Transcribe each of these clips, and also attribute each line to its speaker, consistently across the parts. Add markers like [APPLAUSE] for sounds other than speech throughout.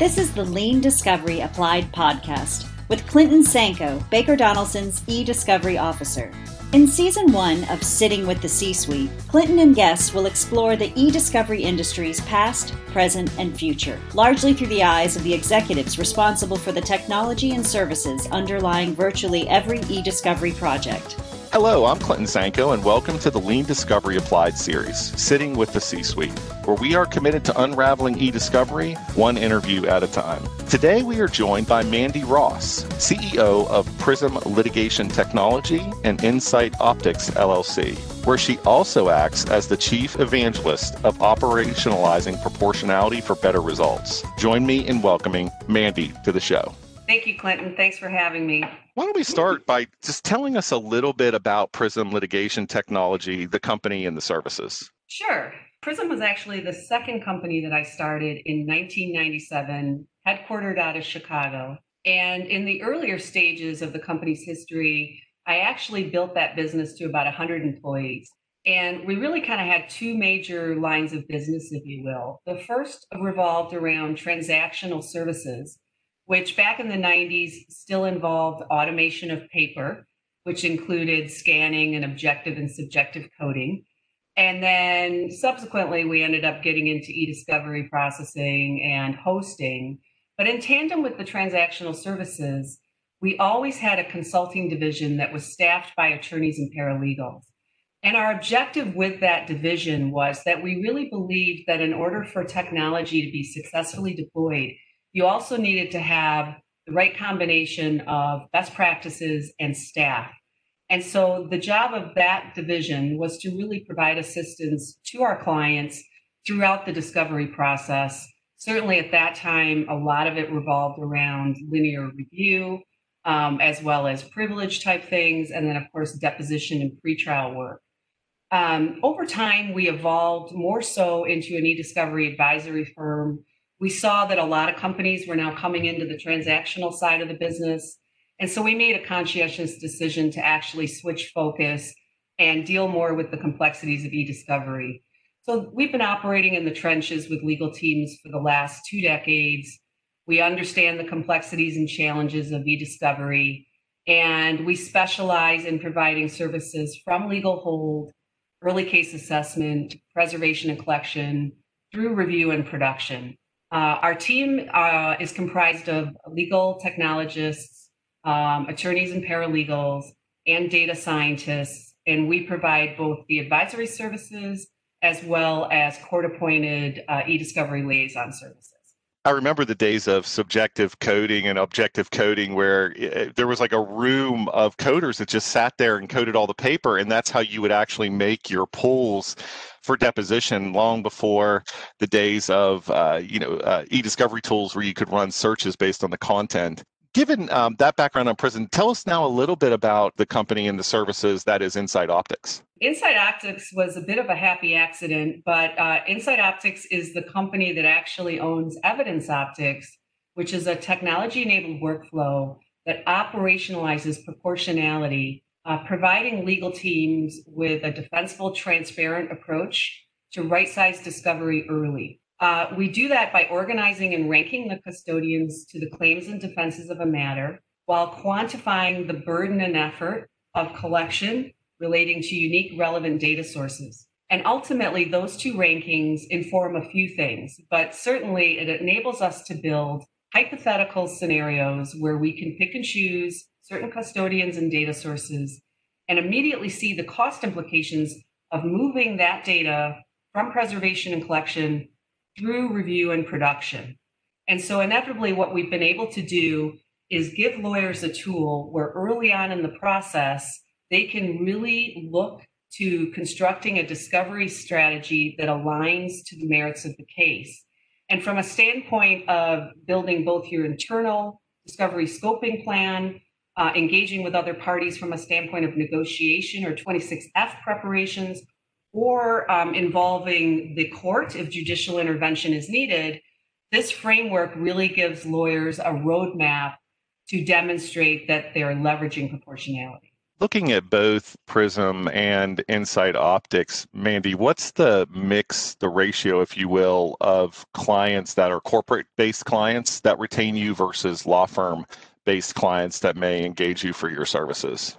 Speaker 1: This is the Lean Discovery Applied podcast with Clinton Sanko, Baker Donelson's e discovery officer. In season one of Sitting with the C Suite, Clinton and guests will explore the e discovery industry's past, present, and future, largely through the eyes of the executives responsible for the technology and services underlying virtually every e discovery project.
Speaker 2: Hello, I'm Clinton Sanko, and welcome to the Lean Discovery Applied series, Sitting with the C Suite, where we are committed to unraveling e discovery one interview at a time. Today, we are joined by Mandy Ross, CEO of Prism Litigation Technology and Insight Optics LLC, where she also acts as the chief evangelist of operationalizing proportionality for better results. Join me in welcoming Mandy to the show.
Speaker 3: Thank you, Clinton. Thanks for having me.
Speaker 2: Why don't we start by just telling us a little bit about Prism Litigation Technology, the company and the services?
Speaker 3: Sure. Prism was actually the second company that I started in 1997, headquartered out of Chicago. And in the earlier stages of the company's history, I actually built that business to about 100 employees. And we really kind of had two major lines of business, if you will. The first revolved around transactional services which back in the 90s still involved automation of paper, which included scanning and objective and subjective coding. And then subsequently, we ended up getting into e discovery processing and hosting. But in tandem with the transactional services, we always had a consulting division that was staffed by attorneys and paralegals. And our objective with that division was that we really believed that in order for technology to be successfully deployed, you also needed to have the right combination of best practices and staff. And so the job of that division was to really provide assistance to our clients throughout the discovery process. Certainly at that time, a lot of it revolved around linear review, um, as well as privilege type things, and then, of course, deposition and pretrial work. Um, over time, we evolved more so into an e discovery advisory firm we saw that a lot of companies were now coming into the transactional side of the business. And so we made a conscientious decision to actually switch focus and deal more with the complexities of e discovery. So we've been operating in the trenches with legal teams for the last two decades. We understand the complexities and challenges of e discovery, and we specialize in providing services from legal hold, early case assessment, preservation and collection, through review and production. Uh, our team uh, is comprised of legal technologists, um, attorneys and paralegals, and data scientists, and we provide both the advisory services as well as court appointed uh, e discovery liaison services.
Speaker 2: I remember the days of subjective coding and objective coding where it, there was like a room of coders that just sat there and coded all the paper. And that's how you would actually make your pulls for deposition long before the days of, uh, you know, uh, e-discovery tools where you could run searches based on the content. Given um, that background on Prism, tell us now a little bit about the company and the services that is Insight Optics.
Speaker 3: Insight Optics was a bit of a happy accident, but uh, Insight Optics is the company that actually owns Evidence Optics, which is a technology enabled workflow that operationalizes proportionality, uh, providing legal teams with a defensible, transparent approach to right size discovery early. Uh, we do that by organizing and ranking the custodians to the claims and defenses of a matter while quantifying the burden and effort of collection relating to unique relevant data sources. And ultimately, those two rankings inform a few things, but certainly it enables us to build hypothetical scenarios where we can pick and choose certain custodians and data sources and immediately see the cost implications of moving that data from preservation and collection through review and production. And so, inevitably, what we've been able to do is give lawyers a tool where early on in the process, they can really look to constructing a discovery strategy that aligns to the merits of the case. And from a standpoint of building both your internal discovery scoping plan, uh, engaging with other parties from a standpoint of negotiation or 26F preparations, or um, involving the court if judicial intervention is needed, this framework really gives lawyers a roadmap to demonstrate that they're leveraging proportionality.
Speaker 2: Looking at both Prism and Insight Optics, Mandy, what's the mix, the ratio, if you will, of clients that are corporate based clients that retain you versus law firm based clients that may engage you for your services?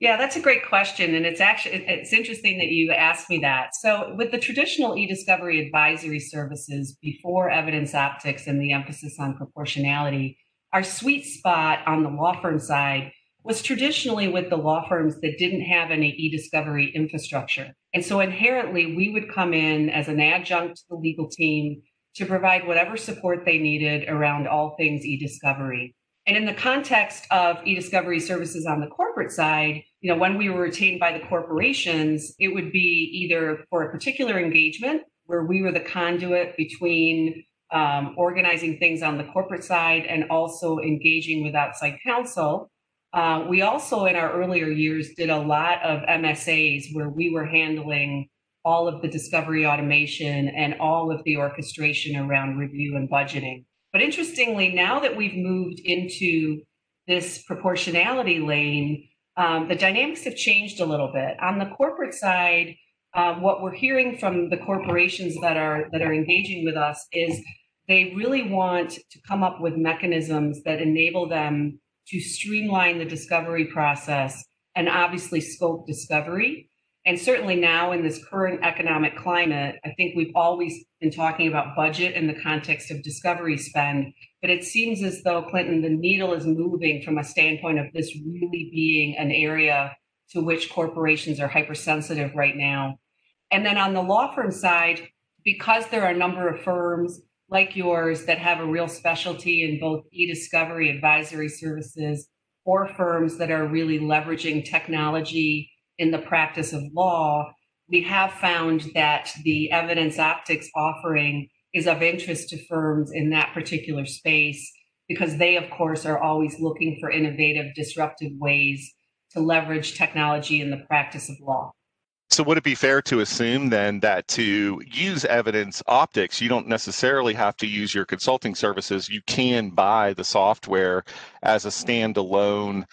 Speaker 3: Yeah, that's a great question. And it's actually, it's interesting that you asked me that. So with the traditional e-discovery advisory services before evidence optics and the emphasis on proportionality, our sweet spot on the law firm side was traditionally with the law firms that didn't have any e-discovery infrastructure. And so inherently, we would come in as an adjunct to the legal team to provide whatever support they needed around all things e-discovery. And in the context of e-discovery services on the corporate side, you know, when we were retained by the corporations, it would be either for a particular engagement where we were the conduit between um, organizing things on the corporate side and also engaging with outside counsel uh, we also, in our earlier years, did a lot of MSAs where we were handling all of the discovery automation and all of the orchestration around review and budgeting. But interestingly, now that we've moved into this proportionality lane, um, the dynamics have changed a little bit. On the corporate side, um, what we're hearing from the corporations that are that are engaging with us is they really want to come up with mechanisms that enable them to streamline the discovery process and obviously scope discovery. And certainly now in this current economic climate, I think we've always been talking about budget in the context of discovery spend. But it seems as though, Clinton, the needle is moving from a standpoint of this really being an area to which corporations are hypersensitive right now. And then on the law firm side, because there are a number of firms like yours that have a real specialty in both e-discovery advisory services or firms that are really leveraging technology in the practice of law, we have found that the evidence optics offering is of interest to firms in that particular space because they, of course, are always looking for innovative, disruptive ways to leverage technology in the practice of law.
Speaker 2: So would it be fair to assume then that to use evidence optics, you don't necessarily have to use your consulting services. You can buy the software as a standalone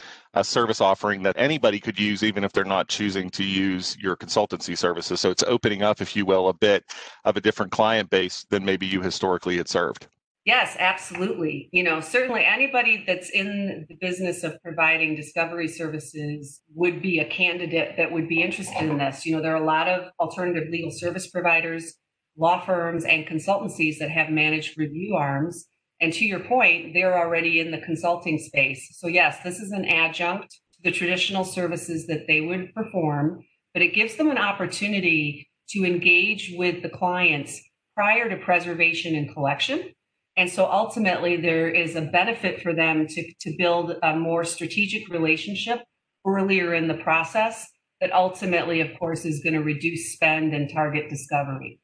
Speaker 2: service offering that anybody could use, even if they're not choosing to use your consultancy services. So it's opening up, if you will, a bit of a different client base than maybe you historically had served.
Speaker 3: Yes, absolutely. You know, certainly anybody that's in the business of providing discovery services would be a candidate that would be interested in this. You know, there are a lot of alternative legal service providers, law firms, and consultancies that have managed review arms. And to your point, they're already in the consulting space. So, yes, this is an adjunct to the traditional services that they would perform, but it gives them an opportunity to engage with the clients prior to preservation and collection and so ultimately, there is a benefit for them to, to build a more strategic relationship earlier in the process that ultimately, of course, is going to reduce spend and target discovery.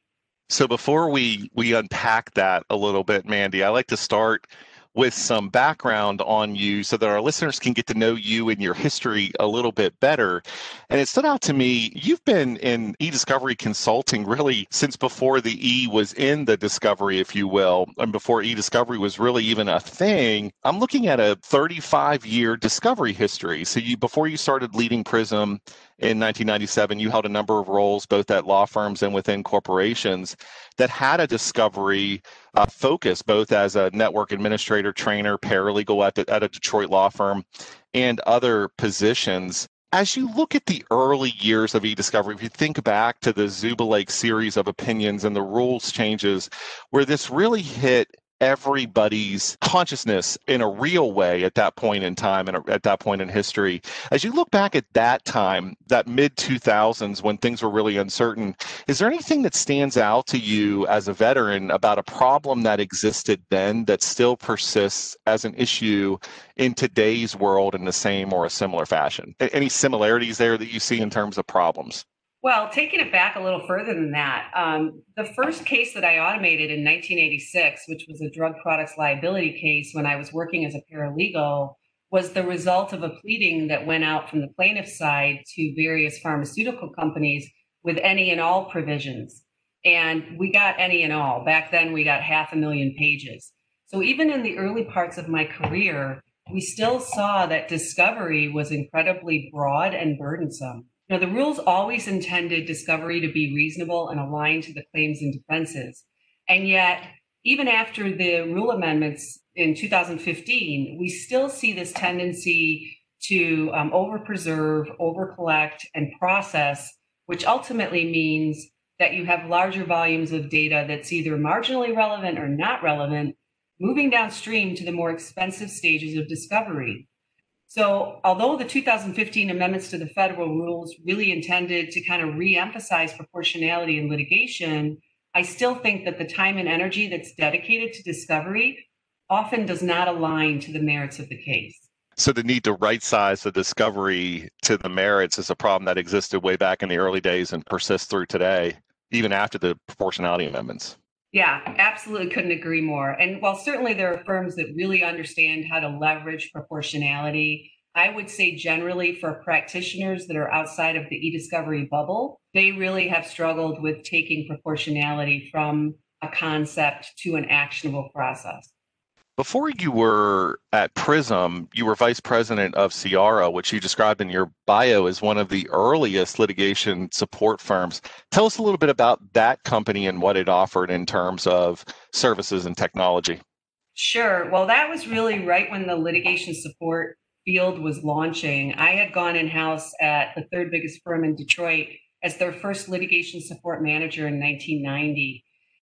Speaker 2: So before we we unpack that a little bit, Mandy, I like to start with some background on you so that our listeners can get to know you and your history a little bit better. And it stood out to me, you've been in e-discovery consulting really since before the E was in the discovery, if you will, and before e-discovery was really even a thing. I'm looking at a 35 year discovery history. So you before you started leading Prism in 1997, you held a number of roles both at law firms and within corporations that had a discovery uh, focus, both as a network administrator, trainer, paralegal at, the, at a Detroit law firm, and other positions. As you look at the early years of e-discovery, if you think back to the Zubulake series of opinions and the rules changes, where this really hit everybody's consciousness in a real way at that point in time and at that point in history. As you look back at that time, that mid 2000s when things were really uncertain, is there anything that stands out to you as a veteran about a problem that existed then that still persists as an issue in today's world in the same or a similar fashion? Any similarities there that you see in terms of problems?
Speaker 3: Well, taking it back a little further than that, um, the first case that I automated in 1986, which was a drug products liability case when I was working as a paralegal, was the result of a pleading that went out from the plaintiff's side to various pharmaceutical companies with any and all provisions. And we got any and all. Back then, we got half a million pages. So even in the early parts of my career, we still saw that discovery was incredibly broad and burdensome. Now, the rules always intended discovery to be reasonable and aligned to the claims and defenses. And yet, even after the rule amendments in 2015, we still see this tendency to um, over preserve, over collect, and process, which ultimately means that you have larger volumes of data that's either marginally relevant or not relevant, moving downstream to the more expensive stages of discovery. So, although the 2015 amendments to the federal rules really intended to kind of re emphasize proportionality in litigation, I still think that the time and energy that's dedicated to discovery often does not align to the merits of the case.
Speaker 2: So the need to right size the discovery to the merits is a problem that existed way back in the early days and persists through today, even after the proportionality amendments.
Speaker 3: Yeah, absolutely couldn't agree more. And while certainly there are firms that really understand how to leverage proportionality, I would say generally for practitioners that are outside of the e-discovery bubble, they really have struggled with taking proportionality from a concept to an actionable process.
Speaker 2: Before you were at Prism, you were vice president of Sierra, which you described in your bio as one of the earliest litigation support firms. Tell us a little bit about that company and what it offered in terms of services and technology.
Speaker 3: Sure. Well, that was really right when the litigation support field was launching. I had gone in house at the third biggest firm in Detroit as their first litigation support manager in 1990.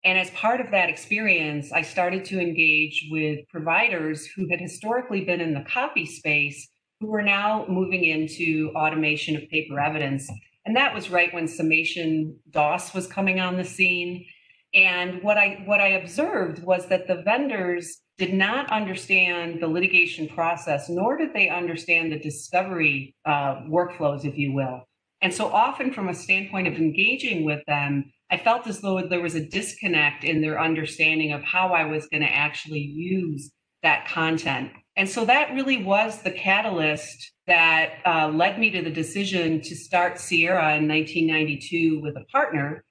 Speaker 3: And as part of that experience, I started to engage with providers who had historically been in the copy space who were now moving into automation of paper evidence. And that was right when summation DOS was coming on the scene. And what I what I observed was that the vendors did not understand the litigation process, nor did they understand the discovery uh, workflows, if you will. And so often, from a standpoint of engaging with them, I felt as though there was a disconnect in their understanding of how I was going to actually use that content. And so that really was the catalyst that uh, led me to the decision to start Sierra in 1992 with a partner.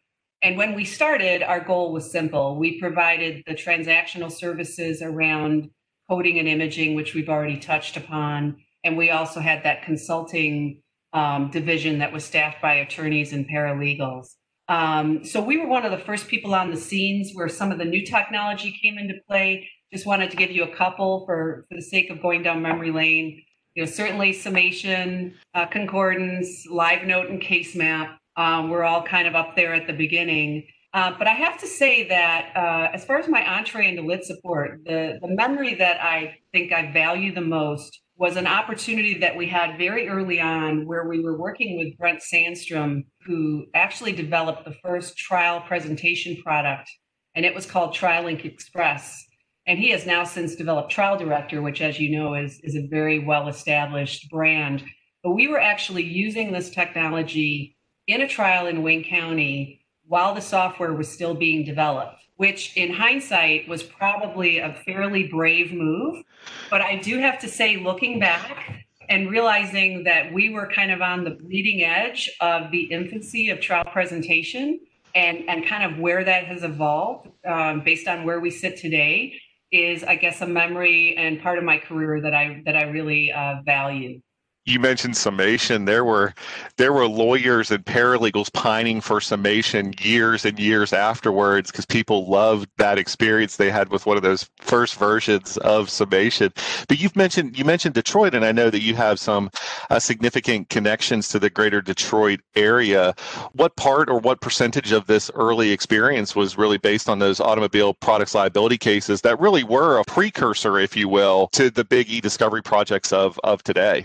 Speaker 3: And when we started, our goal was simple. We provided the transactional services around coding and imaging, which we've already touched upon. And we also had that consulting um, division that was staffed by attorneys and paralegals. Um, so we were one of the first people on the scenes where some of the new technology came into play. Just wanted to give you a couple for, for the sake of going down memory lane. You know, certainly summation, uh, concordance, LiveNote, and CaseMap um, were all kind of up there at the beginning. Uh, but I have to say that uh, as far as my entree into lit support, the, the memory that I think I value the most was an opportunity that we had very early on where we were working with Brent Sandstrom, who actually developed the first trial presentation product, and it was called TrialLink Express. And he has now since developed Trial Director, which, as you know, is, is a very well established brand. But we were actually using this technology in a trial in Wayne County while the software was still being developed which in hindsight was probably a fairly brave move. But I do have to say, looking back and realizing that we were kind of on the bleeding edge of the infancy of trial presentation and, and kind of where that has evolved um, based on where we sit today is, I guess, a memory and part of my career that I that I really uh, value
Speaker 2: you mentioned summation. There were there were lawyers and paralegals pining for summation years and years afterwards because people loved that experience they had with one of those first versions of summation. But you've mentioned you mentioned Detroit, and I know that you have some uh, significant connections to the greater Detroit area. What part or what percentage of this early experience was really based on those automobile products liability cases that really were a precursor, if you will, to the big e-discovery projects of of today?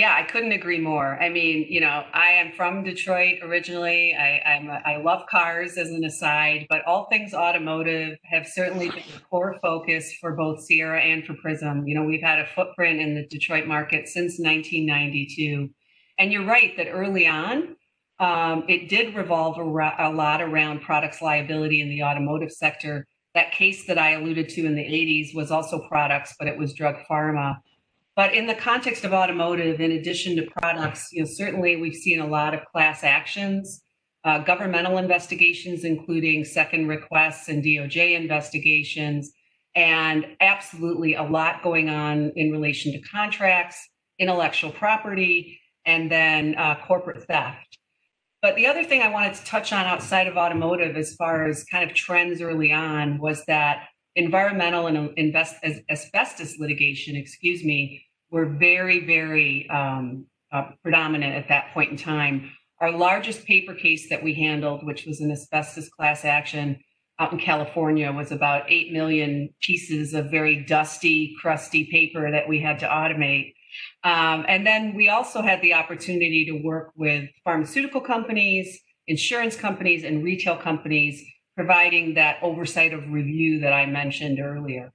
Speaker 3: Yeah, I couldn't agree more. I mean, you know, I am from Detroit originally. I, I'm a, I love cars as an aside, but all things automotive have certainly been a core focus for both Sierra and for Prism. You know, we've had a footprint in the Detroit market since 1992. And you're right that early on, um, it did revolve a, a lot around products liability in the automotive sector. That case that I alluded to in the 80s was also products, but it was drug pharma. But in the context of automotive, in addition to products, you know, certainly we've seen a lot of class actions, uh, governmental investigations, including second requests and DOJ investigations. and absolutely a lot going on in relation to contracts, intellectual property, and then uh, corporate theft. But the other thing I wanted to touch on outside of automotive, as far as kind of trends early on, was that environmental and invest, asbestos litigation, excuse me, were very, very um, uh, predominant at that point in time. Our largest paper case that we handled, which was an asbestos class action out in California, was about 8 million pieces of very dusty, crusty paper that we had to automate. Um, and then we also had the opportunity to work with pharmaceutical companies, insurance companies, and retail companies, providing that oversight of review that I mentioned earlier.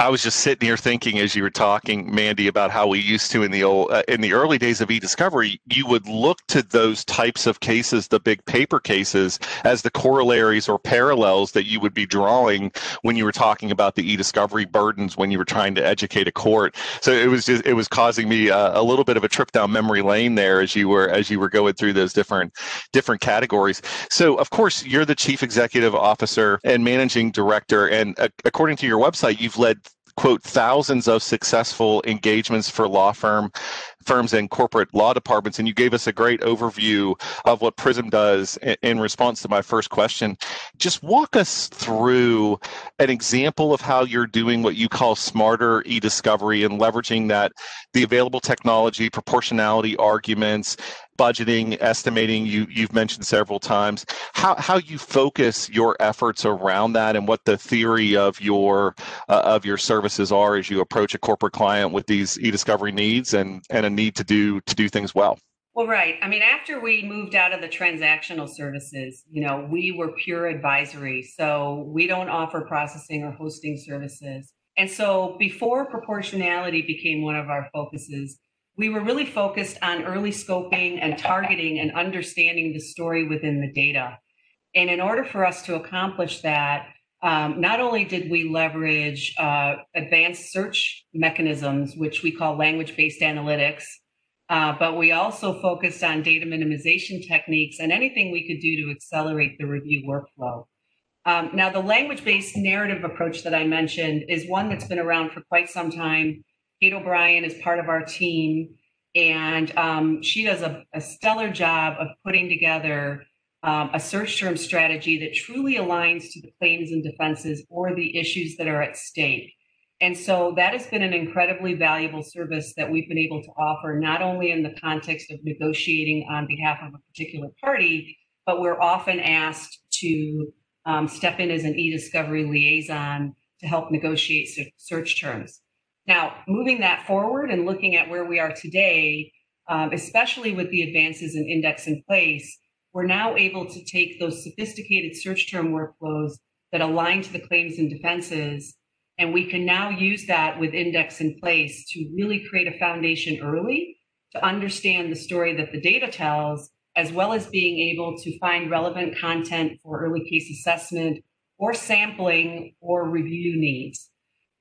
Speaker 2: I was just sitting here thinking as you were talking, Mandy, about how we used to in the old uh, in the early days of e-discovery, you would look to those types of cases, the big paper cases, as the corollaries or parallels that you would be drawing when you were talking about the e-discovery burdens when you were trying to educate a court. So it was just it was causing me a, a little bit of a trip down memory lane there as you were as you were going through those different different categories. So of course you're the chief executive officer and managing director, and uh, according to your website, you've led quote thousands of successful engagements for law firm firms and corporate law departments. And you gave us a great overview of what prism does in response to my first question. Just walk us through an example of how you're doing what you call smarter e-discovery and leveraging that the available technology proportionality arguments budgeting, estimating, you, you've mentioned several times, how, how you focus your efforts around that and what the theory of your, uh, of your services are as you approach a corporate client with these e-discovery needs and, and a need to do, to do things well.
Speaker 3: Well, right. I mean, after we moved out of the transactional services, you know, we were pure advisory. So we don't offer processing or hosting services. And so before proportionality became one of our focuses, we were really focused on early scoping and targeting and understanding the story within the data. And in order for us to accomplish that, um, not only did we leverage uh, advanced search mechanisms, which we call language based analytics, uh, but we also focused on data minimization techniques and anything we could do to accelerate the review workflow. Um, now, the language based narrative approach that I mentioned is one that's been around for quite some time. Kate O'Brien is part of our team, and um, she does a, a, stellar job of putting together um, a search term strategy that truly aligns to the claims and defenses or the issues that are at stake. And so that has been an incredibly valuable service that we've been able to offer, not only in the context of negotiating on behalf of a particular party, but we're often asked to um, step in as an e discovery liaison to help negotiate search terms. Now, moving that forward and looking at where we are today, um, especially with the advances in index in place, we're now able to take those sophisticated search term workflows that align to the claims and defenses, and we can now use that with index in place to really create a foundation early to understand the story that the data tells, as well as being able to find relevant content for early case assessment or sampling or review needs.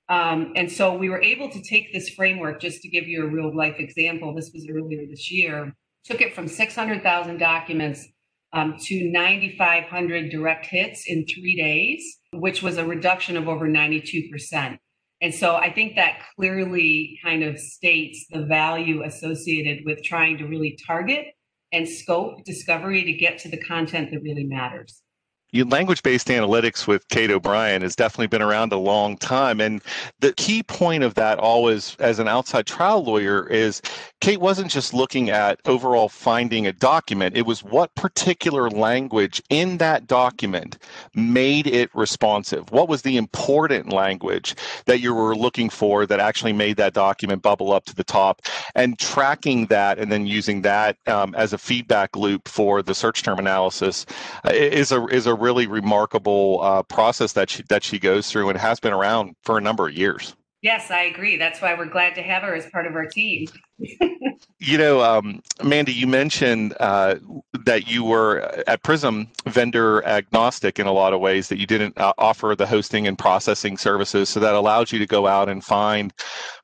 Speaker 3: Um, and so we were able to take this framework, just to give you a real life example, this was earlier this year, took it from 600,000 documents um, to 9,500 direct hits in three days, which was a reduction of over 92%. And so I think that clearly kind of states the value associated with trying to really target and scope discovery to get to the content that really matters
Speaker 2: language based analytics with Kate O'Brien has definitely been around a long time. And the key point of that always, as an outside trial lawyer, is Kate wasn't just looking at overall finding a document, it was what particular language in that document made it responsive. What was the important language that you were looking for that actually made that document bubble up to the top? And tracking that and then using that um, as a feedback loop for the search term analysis uh, is a is a really remarkable uh, process that she that she goes through and has been around for a number of years.
Speaker 3: Yes, I agree. That's why we're glad to have her as part of our team.
Speaker 2: you know, um, Mandy, you mentioned uh, that you were at Prism vendor agnostic in a lot of ways, that you didn't uh, offer the hosting and processing services. So that allows you to go out and find,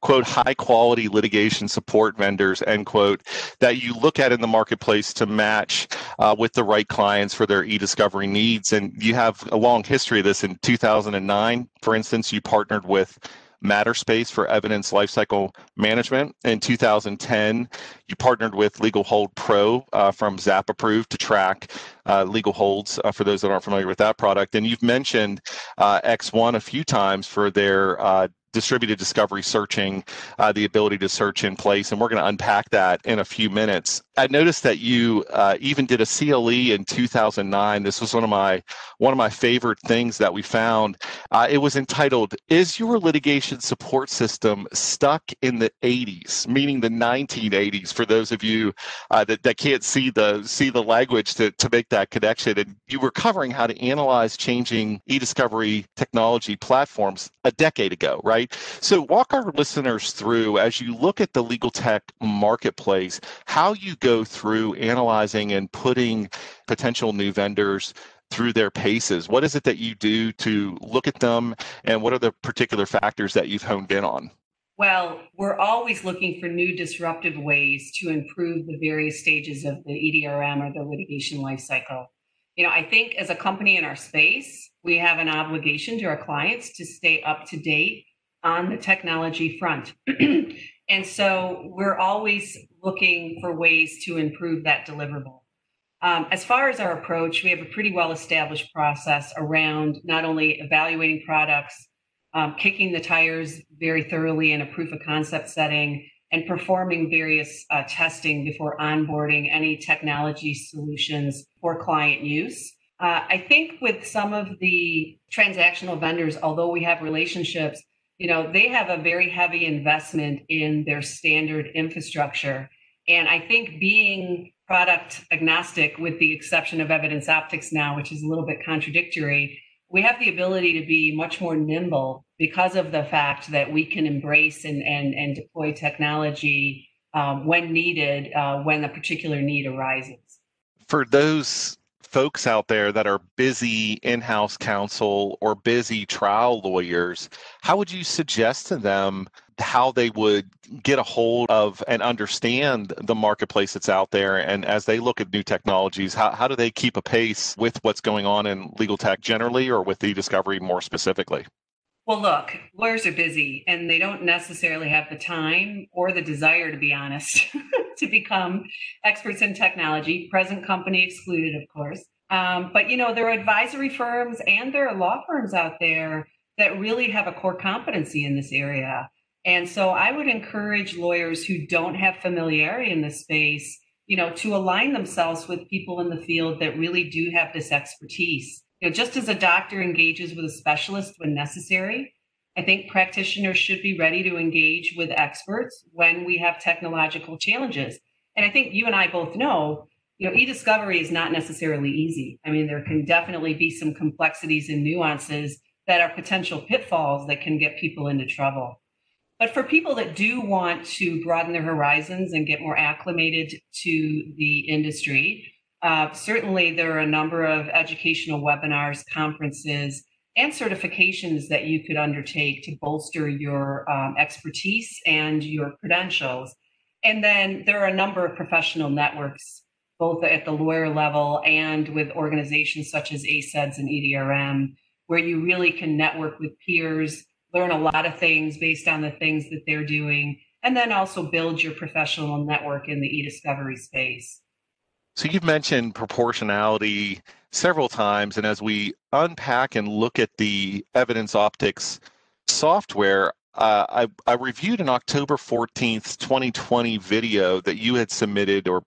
Speaker 2: quote, high quality litigation support vendors, end quote, that you look at in the marketplace to match uh, with the right clients for their e discovery needs. And you have a long history of this. In 2009, for instance, you partnered with Matterspace for evidence lifecycle management. In 2010, you partnered with Legal Hold Pro uh, from Zapproved to track uh, legal holds uh, for those that aren't familiar with that product. And you've mentioned uh, X1 a few times for their uh, distributed discovery searching, uh, the ability to search in place, and we're going to unpack that in a few minutes. I noticed that you uh, even did a CLE in 2009. This was one of my one of my favorite things that we found. Uh, it was entitled "Is Your Litigation Support System Stuck in the 80s?" Meaning the 1980s. For those of you uh, that, that can't see the see the language to to make that connection, and you were covering how to analyze changing e-discovery technology platforms a decade ago, right? So walk our listeners through as you look at the legal tech marketplace, how you go through analyzing and putting potential new vendors through their paces? What is it that you do to look at them, and what are the particular factors that you've honed in on?
Speaker 3: Well, we're always looking for new disruptive ways to improve the various stages of the EDRM or the litigation lifecycle. You know, I think as a company in our space, we have an obligation to our clients to stay up to date on the technology front. [CLEARS THROAT] And so we're always looking for ways to improve that deliverable. Um, as far as our approach, we have a pretty well established process around not only evaluating products, um, kicking the tires very thoroughly in a proof of concept setting, and performing various uh, testing before onboarding any technology solutions for client use. Uh, I think with some of the transactional vendors, although we have relationships, you know, they have a very heavy investment in their standard infrastructure. And I think being product agnostic, with the exception of evidence optics now, which is a little bit contradictory, we have the ability to be much more nimble because of the fact that we can embrace and, and, and deploy technology um, when needed, uh, when a particular need arises.
Speaker 2: For those folks out there that are busy in-house counsel or busy trial lawyers, how would you suggest to them how they would get a hold of and understand the marketplace that's out there? And as they look at new technologies how, how do they keep a pace with what's going on in legal tech generally or with e-discovery more specifically
Speaker 3: well, look, lawyers are busy and they don't necessarily have the time or the desire, to be honest, [LAUGHS] to become experts in technology, present company excluded, of course. Um, but, you know, there are advisory firms and there are law firms out there that really have a core competency in this area. And so I would encourage lawyers who don't have familiarity in this space, you know, to align themselves with people in the field that really do have this expertise know, just as a doctor engages with a specialist when necessary, I think practitioners should be ready to engage with experts when we have technological challenges. And I think you and I both know, you know, e-discovery is not necessarily easy. I mean, there can definitely be some complexities and nuances that are potential pitfalls that can get people into trouble. But for people that do want to broaden their horizons and get more acclimated to the industry, uh, certainly, there are a number of educational webinars, conferences, and certifications that you could undertake to bolster your um, expertise and your credentials. And then there are a number of professional networks, both at the lawyer level and with organizations such as ACEDS and EDRM, where you really can network with peers, learn a lot of things based on the things that they're doing, and then also build your professional network in the e-discovery space.
Speaker 2: So you've mentioned proportionality several times, and as we unpack and look at the evidence optics software, uh, I, I, reviewed an October 14th, 2020 video that you had submitted or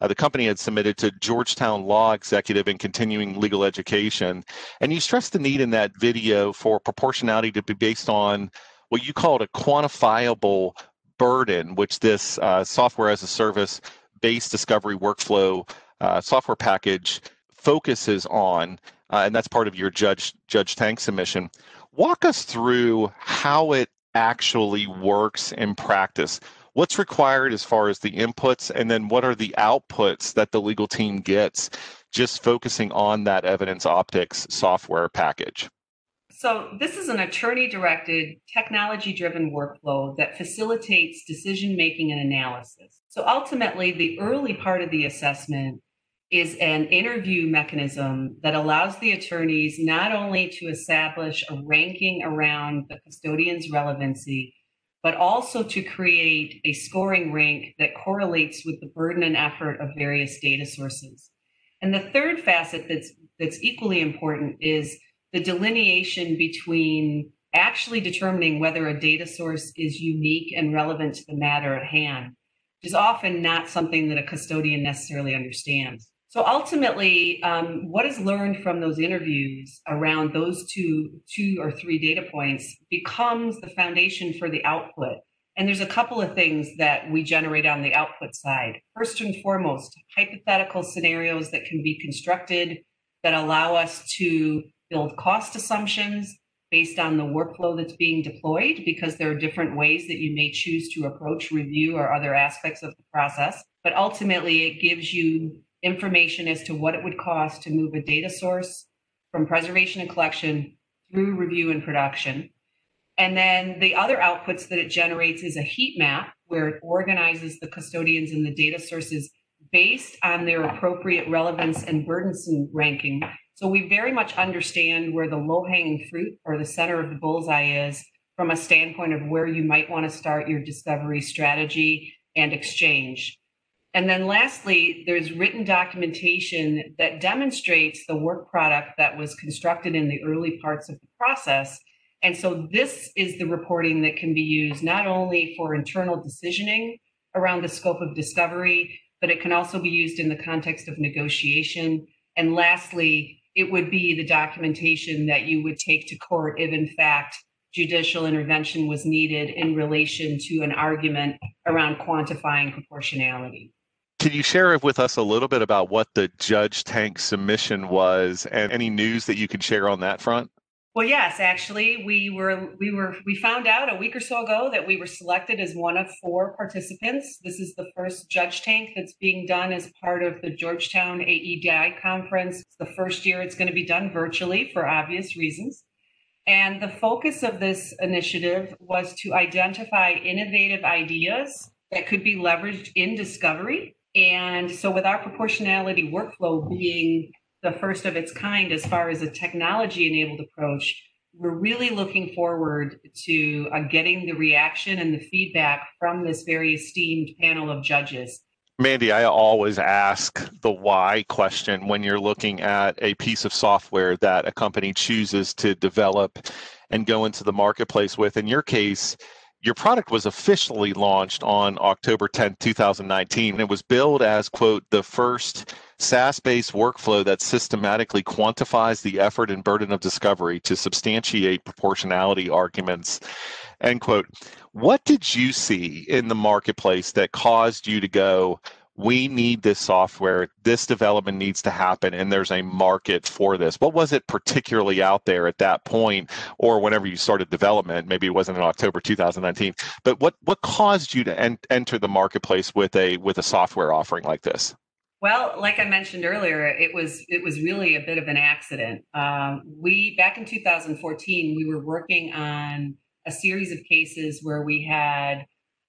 Speaker 2: uh, the company had submitted to Georgetown Law Executive and Continuing Legal Education. And you stressed the need in that video for proportionality to be based on what you called a quantifiable burden, which this uh, software as a service based discovery workflow uh, software package focuses on, uh, and that's part of your Judge Judge Tank submission. Walk us through how it actually works in practice? What's required as far as the inputs, and then what are the outputs that the legal team gets just focusing on that evidence optics software package?
Speaker 3: So, this is an attorney directed, technology driven workflow that facilitates decision making and analysis. So, ultimately, the early part of the assessment is an interview mechanism that allows the attorneys not only to establish a ranking around the custodian's relevancy, but also to create a scoring rank that correlates with the burden and effort of various data sources. And the third facet that's that's equally important is the delineation between actually determining whether a data source is unique and relevant to the matter at hand, is often not something that a custodian necessarily understands. So ultimately, um, what is learned from those interviews around those two, two or three data points becomes the foundation for the output. And there's a couple of things that we generate on the output side. First and foremost, hypothetical scenarios that can be constructed that allow us to build cost assumptions based on the workflow that's being deployed, because there are different ways that you may choose to approach review or other aspects of the process. But ultimately, it gives you information as to what it would cost to move a data source from preservation and collection through review and production. And then the other outputs that it generates is a heat map where it organizes the custodians and the data sources based on their appropriate relevance and burdensome ranking. So we very much understand where the low hanging fruit or the center of the bullseye is from a standpoint of where you might want to start your discovery strategy and exchange. And then lastly, there's written documentation that demonstrates the work product that was constructed in the early parts of the process. And so this is the reporting that can be used not only for internal decisioning around the scope of discovery, but it can also be used in the context of negotiation. And lastly, it would be the documentation that you would take to court if, in fact, judicial intervention was needed in relation to an argument around quantifying proportionality.
Speaker 2: Can you share with us a little bit about what the Judge Tank submission was and any news that you can share on that front?
Speaker 3: Well, yes, actually, we were we were we found out a week or so ago that we were selected as one of four participants. This is the first Judge Tank that's being done as part of the Georgetown AEDI conference. It's the first year it's going to be done virtually for obvious reasons. And the focus of this initiative was to identify innovative ideas that could be leveraged in discovery and so, with our proportionality workflow being the first of its kind as far as a technology enabled approach, we're really looking forward to uh, getting the reaction and the feedback from this very esteemed panel of judges.
Speaker 2: Mandy, I always ask the why question when you're looking at a piece of software that a company chooses to develop and go into the marketplace with. In your case, your product was officially launched on October 10, 2019. and It was billed as, quote, the first SaaS based workflow that systematically quantifies the effort and burden of discovery to substantiate proportionality arguments, end quote. What did you see in the marketplace that caused you to go, we need this software. This development needs to happen and there's a market for this. What was it particularly out there at that point or whenever you started development? Maybe it wasn't in october 2019 but what what caused you to en- enter the marketplace with a with a software offering like this
Speaker 3: well, like I mentioned earlier, it was it was really a bit of an accident. Um, we back in 2014, we were working on a series of cases where we had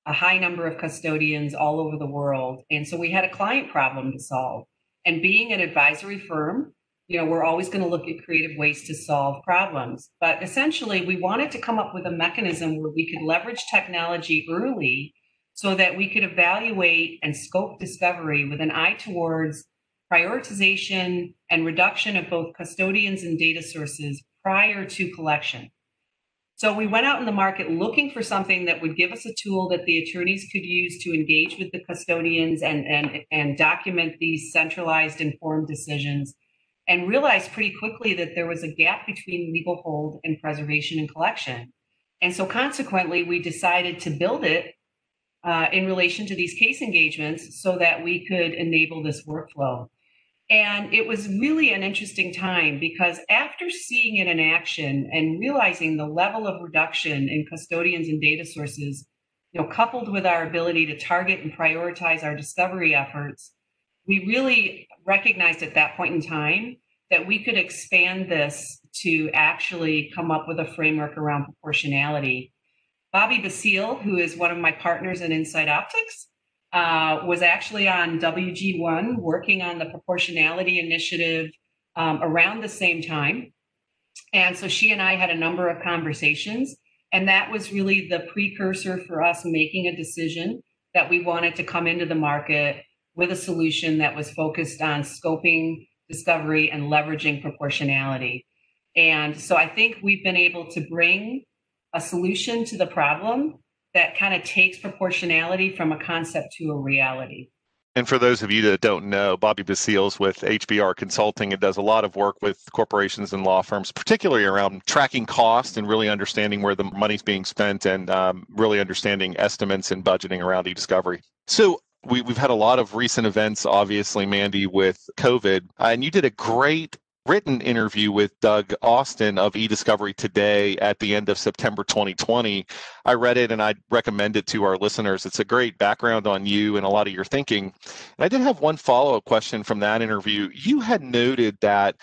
Speaker 3: a high number of custodians all over the world. And so we had a client problem to solve. And being an advisory firm, you know, we're always going to look at creative ways to solve problems. But essentially, we wanted to come up with a mechanism where we could leverage technology early so that we could evaluate and scope discovery with an eye towards prioritization and reduction of both custodians and data sources prior to collection. So we went out in the market looking for something that would give us a tool that the attorneys could use to engage with the custodians and, and, and document these centralized informed decisions and realized pretty quickly that there was a gap between legal hold and preservation and collection. And so consequently, we decided to build it uh, in relation to these case engagements so that we could enable this workflow. And it was really an interesting time because after seeing it in action and realizing the level of reduction in custodians and data sources, you know, coupled with our ability to target and prioritize our discovery efforts, we really recognized at that point in time that we could expand this to actually come up with a framework around proportionality. Bobby Basile, who is one of my partners in Insight Optics, uh, was actually on WG1 working on the proportionality initiative um, around the same time. And so she and I had a number of conversations, and that was really the precursor for us making a decision that we wanted to come into the market with a solution that was focused on scoping, discovery, and leveraging proportionality. And so I think we've been able to bring a solution to the problem that kind of takes proportionality from a concept to a reality.
Speaker 2: And for those of you that don't know, Bobby Basile's with HBR Consulting and does a lot of work with corporations and law firms, particularly around tracking cost and really understanding where the money's being spent and um, really understanding estimates and budgeting around e-discovery. So we, have had a lot of recent events, obviously, Mandy, with COVID, and you did a great written interview with Doug Austin of eDiscovery Today at the end of September 2020. I read it and I recommend it to our listeners. It's a great background on you and a lot of your thinking. And I did have one follow up question from that interview. You had noted that,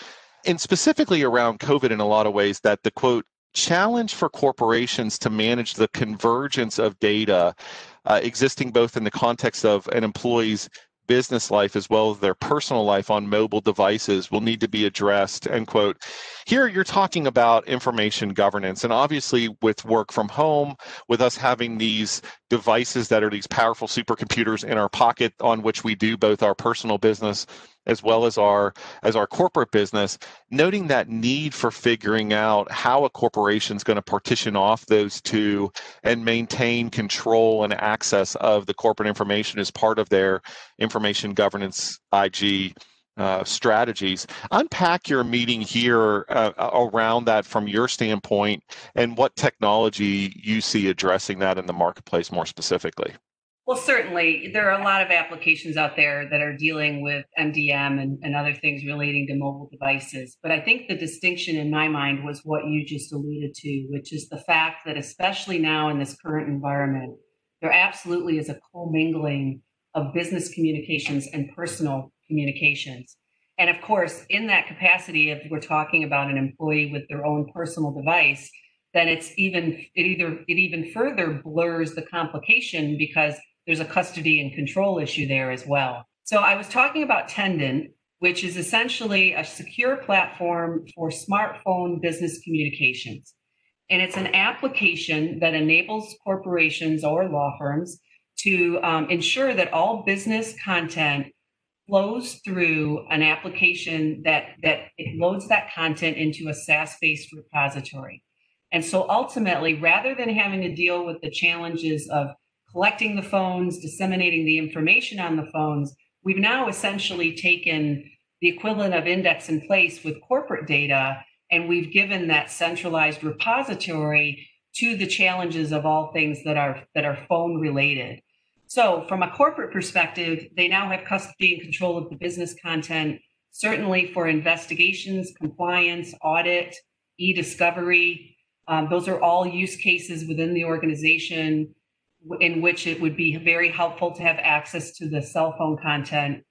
Speaker 2: and specifically around COVID in a lot of ways, that the quote, challenge for corporations to manage the convergence of data uh, existing both in the context of an employee's business life as well as their personal life on mobile devices will need to be addressed end quote. Here you're talking about information governance and obviously with work from home with us having these devices that are these powerful supercomputers in our pocket on which we do both our personal business as well as our as our corporate business noting that need for figuring out how a corporation is going to partition off those two and maintain control and access of the corporate information as part of their information governance ig uh, strategies. Unpack your meeting here uh, around that from your standpoint and what technology you see addressing that in the marketplace more specifically.
Speaker 3: Well, certainly, there are a lot of applications out there that are dealing with MDM and, and other things relating to mobile devices. But I think the distinction in my mind was what you just alluded to, which is the fact that, especially now in this current environment, there absolutely is a commingling of business communications and personal communications. And of course, in that capacity, if we're talking about an employee with their own personal device, then it's even it either it even further blurs the complication because there's a custody and control issue there as well. So I was talking about Tendon, which is essentially a secure platform for smartphone business communications. And it's an application that enables corporations or law firms to um, ensure that all business content flows through an application that, that it loads that content into a SaaS-based repository. And so ultimately, rather than having to deal with the challenges of collecting the phones, disseminating the information on the phones, we've now essentially taken the equivalent of index in place with corporate data, and we've given that centralized repository to the challenges of all things that are that are phone related. So, from a corporate perspective, they now have custody and control of the business content, certainly for investigations, compliance, audit, e discovery. Um, those are all use cases within the organization in which it would be very helpful to have access to the cell phone content.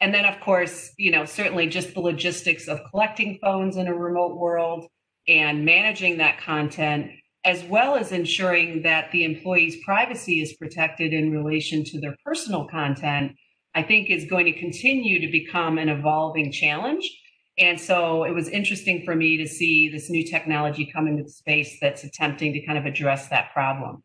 Speaker 3: And then, of course, you know, certainly just the logistics of collecting phones in a remote world and managing that content, as well as ensuring that the employee's privacy is protected in relation to their personal content, I think is going to continue to become an evolving challenge. And so it was interesting for me to see this new technology come into the space that's attempting to kind of address that problem.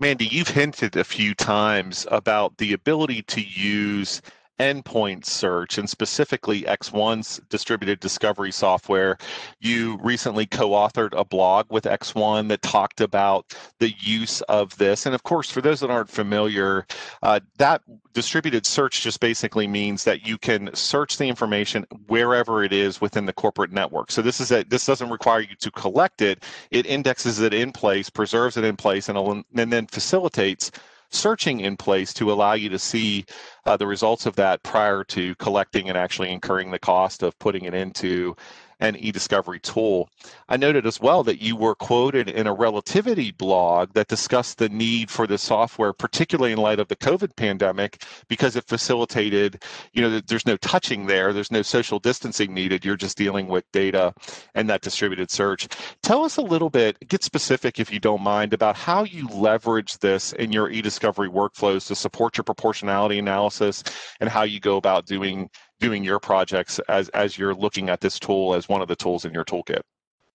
Speaker 2: Mandy, you've hinted a few times about the ability to use endpoint search and specifically X1's distributed discovery software. You recently co authored a blog with X1 that talked about the use of this. And of course, for those that aren't familiar, uh, that distributed search just basically means that you can search the information wherever it is within the corporate network. So this is a, this doesn't require you to collect it. It indexes it in place, preserves it in place, and, and then facilitates searching in place to allow you to see uh, the results of that prior to collecting and actually incurring the cost of putting it into and e-discovery tool. I noted as well that you were quoted in a relativity blog that discussed the need for the software, particularly in light of the COVID pandemic, because it facilitated, you know, there's no touching there, there's no social distancing needed. You're just dealing with data and that distributed search. Tell us a little bit, get specific if you don't mind, about how you leverage this in your e-discovery workflows to support your proportionality analysis and how you go about doing doing your projects as as you're looking at this tool as one of the tools in your toolkit?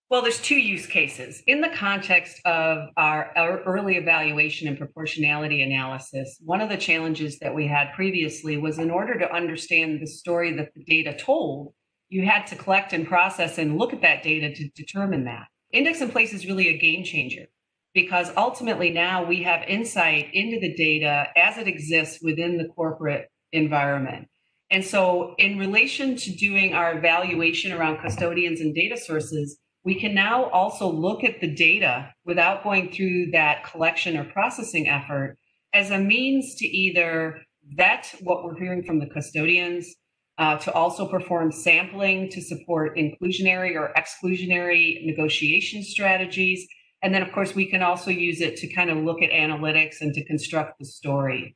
Speaker 3: Well, there's two use cases. In the context of our, our, early evaluation and proportionality analysis, one of the challenges that we had previously was in order to understand the story that the data told, you had to collect and process and look at that data to determine that. Index in place is really a game changer because ultimately now we have insight into the data as it exists within the corporate environment. And so, in relation to doing our evaluation around custodians and data sources, we can now also look at the data without going through that collection or processing effort as a means to either vet what we're hearing from the custodians, uh, to also perform sampling to support inclusionary or exclusionary negotiation strategies. And then, of course, we can also use it to kind of look at analytics and to construct the story.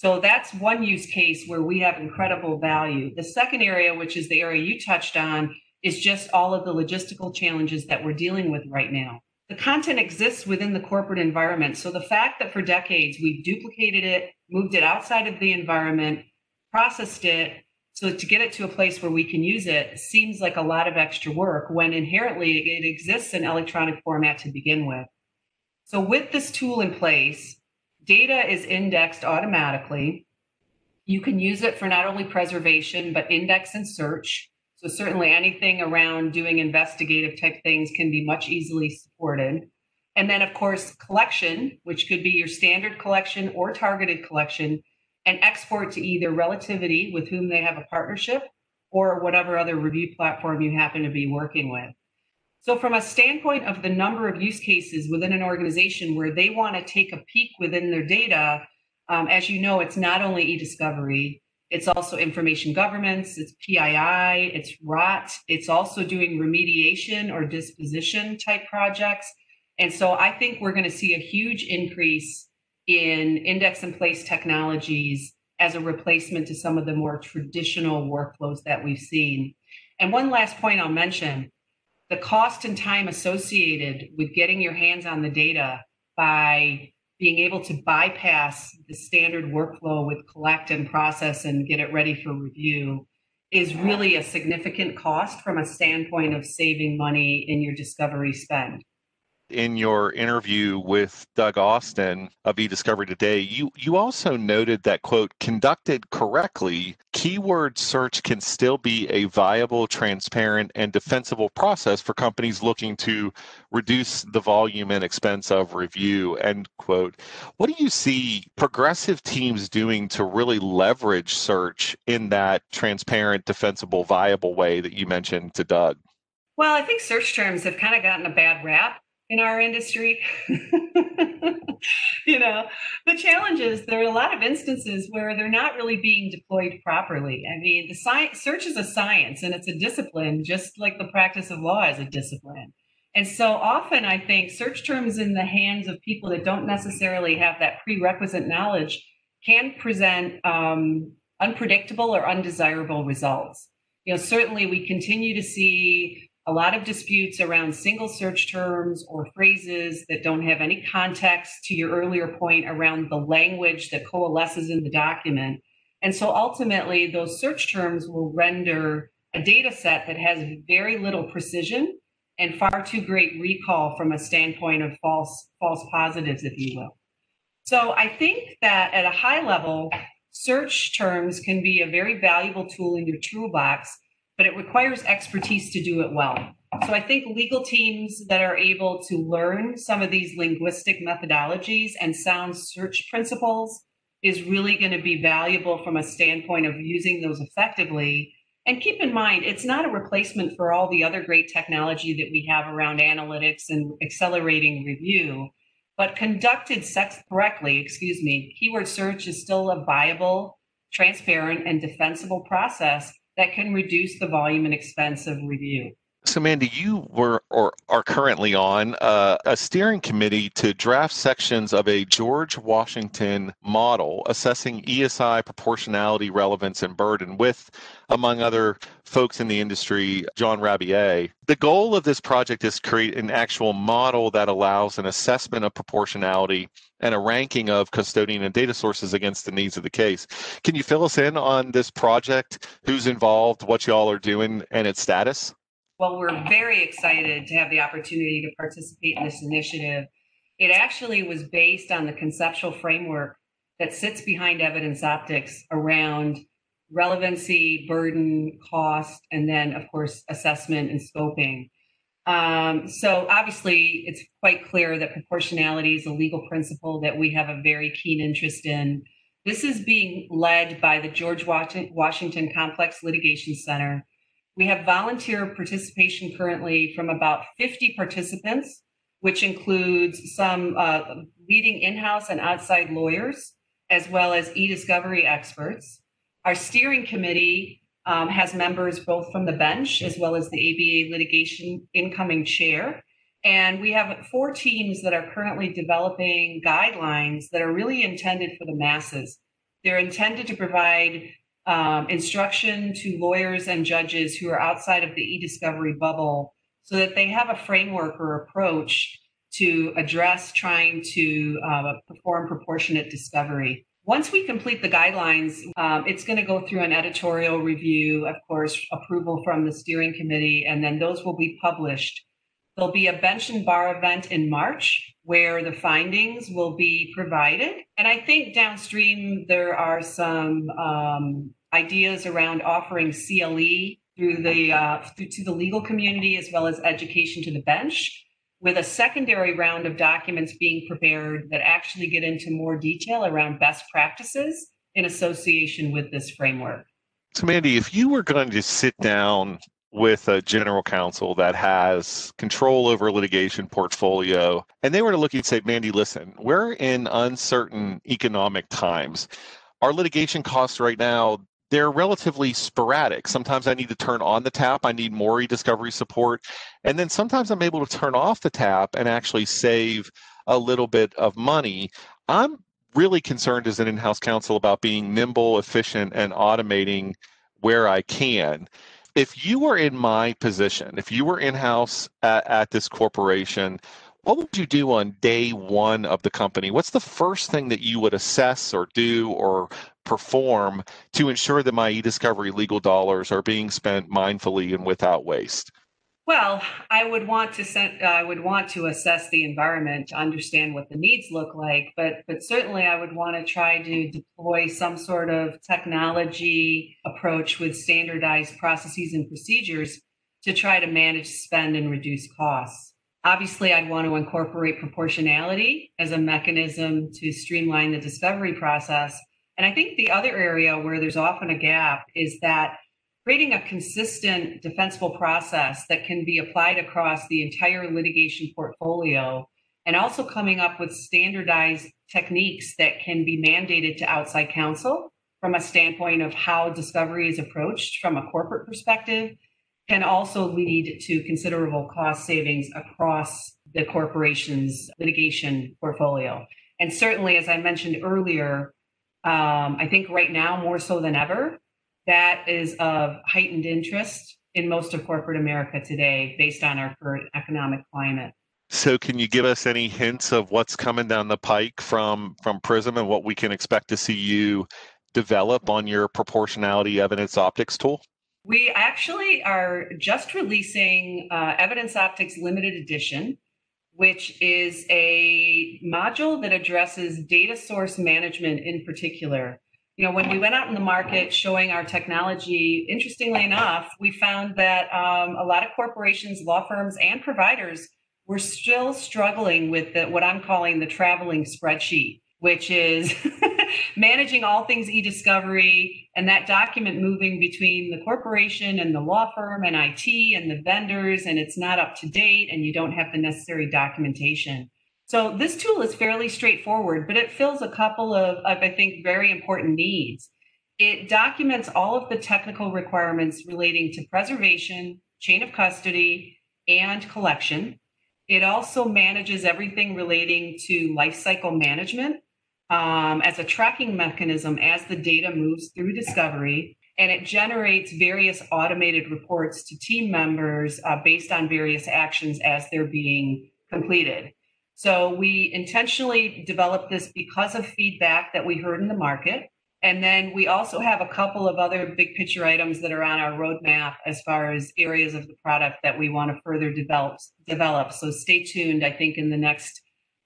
Speaker 3: So that's one use case where we have incredible value. The second area, which is the area you touched on, is just all of the logistical challenges that we're dealing with right now. The content exists within the corporate environment. So the fact that for decades we've duplicated it, moved it outside of the environment, processed it, so to get it to a place where we can use it seems like a lot of extra work when inherently it exists in electronic format to begin with. So with this tool in place, data is indexed automatically. You can use it for not only preservation, but index and search. So certainly anything around doing investigative type things can be much easily supported. And then of course, collection, which could be your standard collection or targeted collection, and export to either relativity with whom they have a partnership or whatever other review platform you happen to be working with. So, from a standpoint of the number of use cases within an organization where they want to take a peek within their data, um, as you know, it's not only e-discovery, it's also information governance, it's PII, it's ROT, it's also doing remediation or disposition type projects. And so I think we're going to see a huge increase in index in place technologies as a replacement to some of the more traditional workflows that we've seen. And one last point I'll mention the cost and time associated with getting your hands on the data by being able to bypass the standard workflow with collect and process and get it ready for review is really a significant cost from a standpoint of saving money in your discovery spend.
Speaker 2: In your interview with Doug Austin of eDiscovery Today, you, you also noted that, quote, conducted correctly, keyword search can still be a viable, transparent, and defensible process for companies looking to reduce the volume and expense of review, end quote. What do you see progressive teams doing to really leverage search in that transparent, defensible, viable way that you mentioned to Doug?
Speaker 3: Well, I think search terms have kind of gotten a bad rap in our industry. [LAUGHS] you know, the challenge is there are a lot of instances where they're not really being deployed properly. I mean, the science search is a science and it's a discipline, just like the practice of law is a discipline. And so often I think search terms in the hands of people that don't necessarily have that prerequisite knowledge can present um, unpredictable or undesirable results. You know, certainly we continue to see a lot of disputes around single search terms or phrases that don't have any context to your earlier point around the language that coalesces in the document. And so ultimately, those search terms will render a data set that has very little precision and far too great recall from a standpoint of false false positives if you will so i think that at a high level search terms can be a very valuable tool in your toolbox but it requires expertise to do it well. So I think legal teams that are able to learn some of these linguistic methodologies and sound search principles is really going to be valuable from a standpoint of using those effectively. And keep in mind, it's not a replacement for all the other great technology that we have around analytics and accelerating review. but conducted correctly, excuse me, keyword search is still a viable, transparent, and defensible process that can reduce the volume and expense of review.
Speaker 2: So, Mandy, you were or are currently on uh, a steering committee to draft sections of a George Washington model assessing ESI proportionality, relevance, and burden with, among other folks in the industry, John Rabiej. The goal of this project is to create an actual model that allows an assessment of proportionality and a ranking of custodian and data sources against the needs of the case. Can you fill us in on this project, who's involved, what y'all are doing, and its status?
Speaker 3: Well, we're very excited to have the opportunity to participate in this initiative. It actually was based on the conceptual framework that sits behind evidence optics around relevancy, burden, cost, and then, of course, assessment and scoping. Um, so, obviously, it's quite clear that proportionality is a legal principle that we have a very keen interest in. This is being led by the George Washington Complex Litigation Center we have volunteer participation currently from about 50 participants, which includes some uh, leading in house and outside lawyers, as well as e discovery experts. Our steering committee um, has members both from the bench as well as the ABA litigation incoming chair. And we have four teams that are currently developing guidelines that are really intended for the masses. They're intended to provide um, instruction to lawyers and judges who are outside of the e-discovery bubble so that they have a framework or approach to address trying to uh, perform proportionate discovery. Once we complete the guidelines, um, it's going to go through an editorial review, of course, approval from the steering committee, and then those will be published. There'll be a bench and bar event in March where the findings will be provided. And I think downstream there are some um, ideas around offering CLE through the uh, through, to the legal community as well as education to the bench with a secondary round of documents being prepared that actually get into more detail around best practices in association with this framework.
Speaker 2: So, Mandy, if you were going to sit down with a general counsel that has control over litigation portfolio and they were to look and say mandy listen we're in uncertain economic times our litigation costs right now they're relatively sporadic. Sometimes I need to turn on the tap, I need more e-discovery support. And then sometimes I'm able to turn off the tap and actually save a little bit of money. I'm really concerned as an in-house counsel about being nimble, efficient, and automating where I can. If you were in my position, if you were in-house at, at this corporation, what would you do on day one of the company? What's the first thing that you would assess or do or perform to ensure that my e-discovery legal dollars are being spent mindfully and without waste?
Speaker 3: Well, I would want to uh, I would want to assess the environment to understand what the needs look like, but but certainly I would want to try to deploy some sort of technology approach with standardized processes and procedures to try to manage spend and reduce costs. Obviously, I'd want to incorporate proportionality as a mechanism to streamline the discovery process. And I think the other area where there's often a gap is that creating a consistent defensible process that can be applied across the entire litigation portfolio and also coming up with standardized techniques that can be mandated to outside counsel from a standpoint of how discovery is approached from a corporate perspective can also lead to considerable cost savings across the corporation's litigation portfolio. And certainly, as I mentioned earlier, um, I think right now, more so than ever, that is of heightened interest in most of corporate America today based on our current economic climate.
Speaker 2: So, can you give us any hints of what's coming down the pike from from Prism and what we can expect to see you develop on your proportionality evidence optics tool?
Speaker 3: We actually are just releasing uh, Evidence Optics Limited Edition, which is a module that addresses data source management in particular. You know, when we went out in the market showing our technology, interestingly enough, we found that um, a lot of corporations, law firms, and providers were still struggling with the, what I'm calling the traveling spreadsheet, which is [LAUGHS] managing all things e-discovery and that document moving between the corporation and the law firm and IT and the vendors and it's not up to date and you don't have the necessary documentation. So this tool is fairly straightforward, but it fills a couple of, of, I think, very important needs. It documents all of the technical requirements relating to preservation, chain of custody, and collection. It also manages everything relating to lifecycle management um, as a tracking mechanism as the data moves through discovery. And it generates various automated reports to team members uh, based on various actions as they're being completed. So we intentionally developed this because of feedback that we heard in the market. And then we also have a couple of other big picture items that are on our roadmap as far as areas of the product that we want to further develop. develop. So stay tuned. I think in the next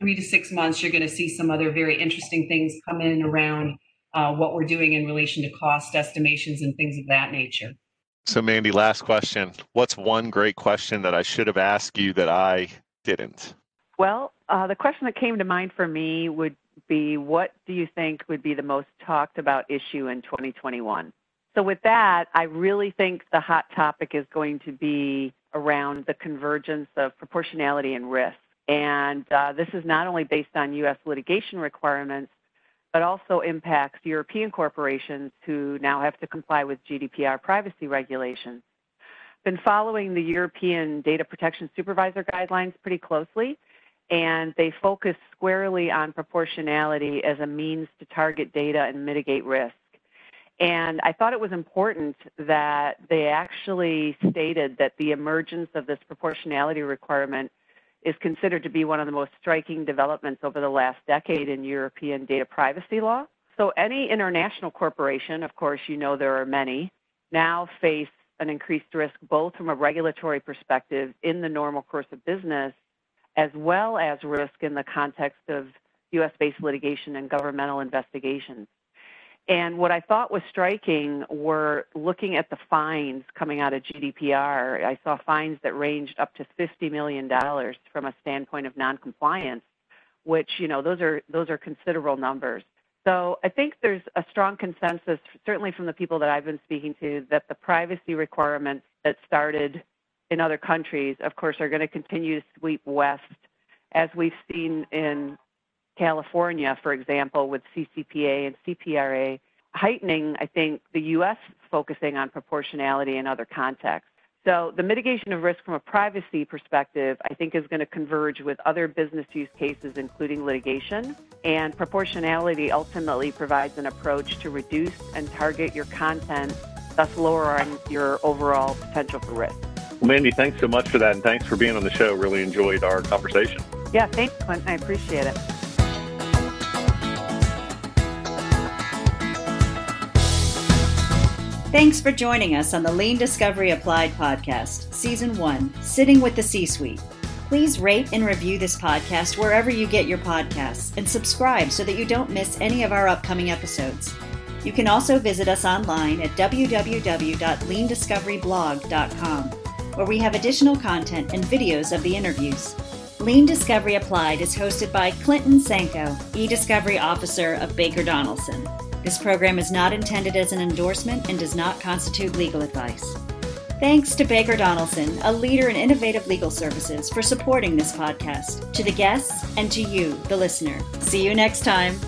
Speaker 3: three to six months, you're going to see some other very interesting things come in around uh, what we're doing in relation to cost estimations and things of that nature.
Speaker 2: So, Mandy, last question. What's one great question that I should have asked you that I didn't?
Speaker 4: Well, uh, the question that came to mind for me would be what do you think would be the most talked about issue in 2021? So, with that, I really think the hot topic is going to be around the convergence of proportionality and risk. And uh, this is not only based on U.S. litigation requirements, but also impacts European corporations who now have to comply with GDPR privacy regulations. Been following the European Data Protection Supervisor guidelines pretty closely, and they focus squarely on proportionality as a means to target data and mitigate risk. And I thought it was important that they actually stated that the emergence of this proportionality requirement is considered to be one of the most striking developments over the last decade in European data privacy law. So, any international corporation, of course, you know there are many, now face an increased risk both from a regulatory perspective in the normal course of business as well as risk in the context of US based litigation and governmental investigations. And what I thought was striking were looking at the fines coming out of GDPR. I saw fines that ranged up to $50 million from a standpoint of noncompliance, which, you know, those are, those are considerable numbers. So I think there's a strong consensus, certainly from the people that I've been speaking to, that the privacy requirements that started in other countries, of course, are going to continue to sweep west, as we've seen in California, for example, with CCPA and CPRA, heightening, I think, the U.S. focusing on proportionality in other contexts. So the mitigation of risk from a privacy perspective, I think, is going to converge with other business use cases, including litigation. And proportionality ultimately provides an approach to reduce and target your content, thus lowering your overall potential for risk.
Speaker 2: Well, Mandy, thanks so much for that, and thanks for being on the show. Really enjoyed our conversation.
Speaker 4: Yeah, thanks, Clinton. I appreciate it.
Speaker 1: Thanks for joining us on the Lean Discovery Applied podcast, Season 1 Sitting with the C Suite. Please rate and review this podcast wherever you get your podcasts and subscribe so that you don't miss any of our upcoming episodes. You can also visit us online at www.leandiscoveryblog.com where we have additional content and videos of the interviews. Lean Discovery Applied is hosted by Clinton Sanko, e-discovery officer of Baker Donelson. This program is not intended as an endorsement and does not constitute legal advice. Thanks to Baker Donelson, a leader in innovative legal services, for supporting this podcast, to the guests, and to you, the listener. See you next time.